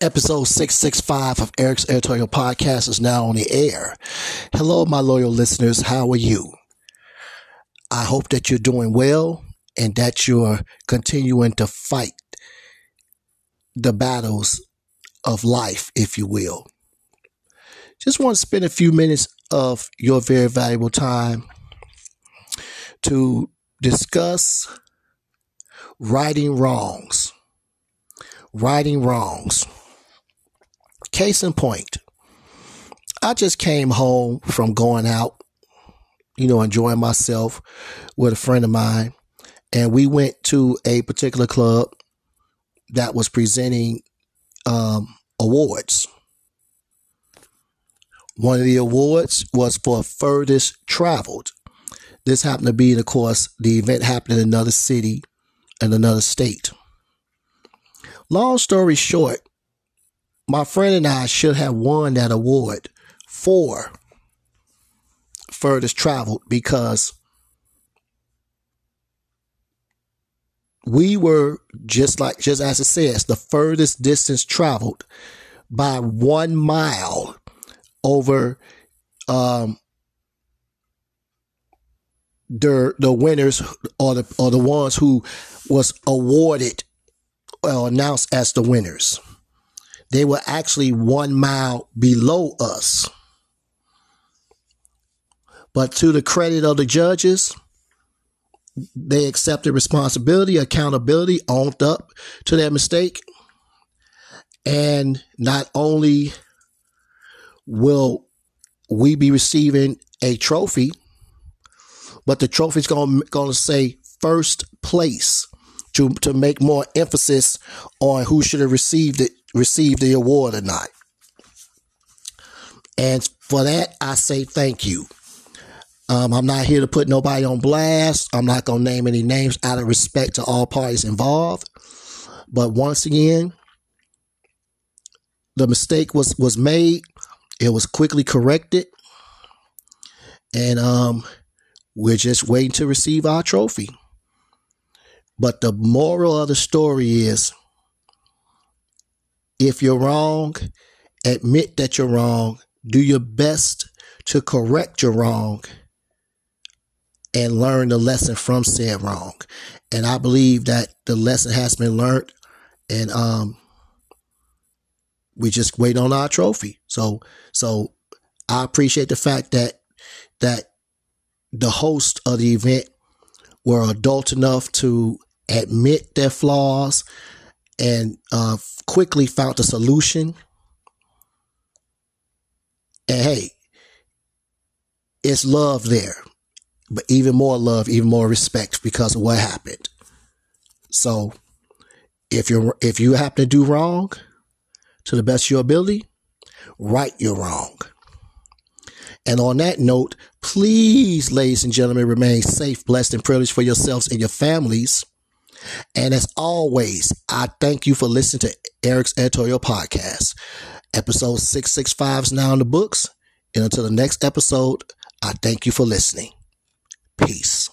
Episode 665 of Eric's Editorial Podcast is now on the air. Hello, my loyal listeners. How are you? I hope that you're doing well and that you're continuing to fight the battles of life, if you will. Just want to spend a few minutes of your very valuable time to discuss righting wrongs. Righting wrongs. Case in point, I just came home from going out, you know, enjoying myself with a friend of mine. And we went to a particular club that was presenting um, awards. One of the awards was for furthest traveled. This happened to be, of course, the event happened in another city and another state. Long story short, my friend and I should have won that award for furthest traveled because we were just like just as it says the furthest distance traveled by one mile over um the the winners or the or the ones who was awarded well announced as the winners they were actually one mile below us. But to the credit of the judges, they accepted responsibility, accountability, owned up to their mistake. And not only will we be receiving a trophy, but the trophy is going to say first place to, to make more emphasis on who should have received it receive the award or not. And for that, I say thank you. Um, I'm not here to put nobody on blast. I'm not going to name any names out of respect to all parties involved. But once again, the mistake was, was made. It was quickly corrected. And um, we're just waiting to receive our trophy. But the moral of the story is if you're wrong, admit that you're wrong, do your best to correct your wrong, and learn the lesson from said wrong. And I believe that the lesson has been learned, and um, we just wait on our trophy. So, so I appreciate the fact that that the host of the event were adult enough to admit their flaws and uh, quickly found a solution. And hey, it's love there, but even more love, even more respect because of what happened. So if you're if you happen to do wrong to the best of your ability, right your wrong. And on that note, please, ladies and gentlemen, remain safe, blessed, and privileged for yourselves and your families. And as always, I thank you for listening to Eric's Editorial Podcast. Episode 665 is now in the books. And until the next episode, I thank you for listening. Peace.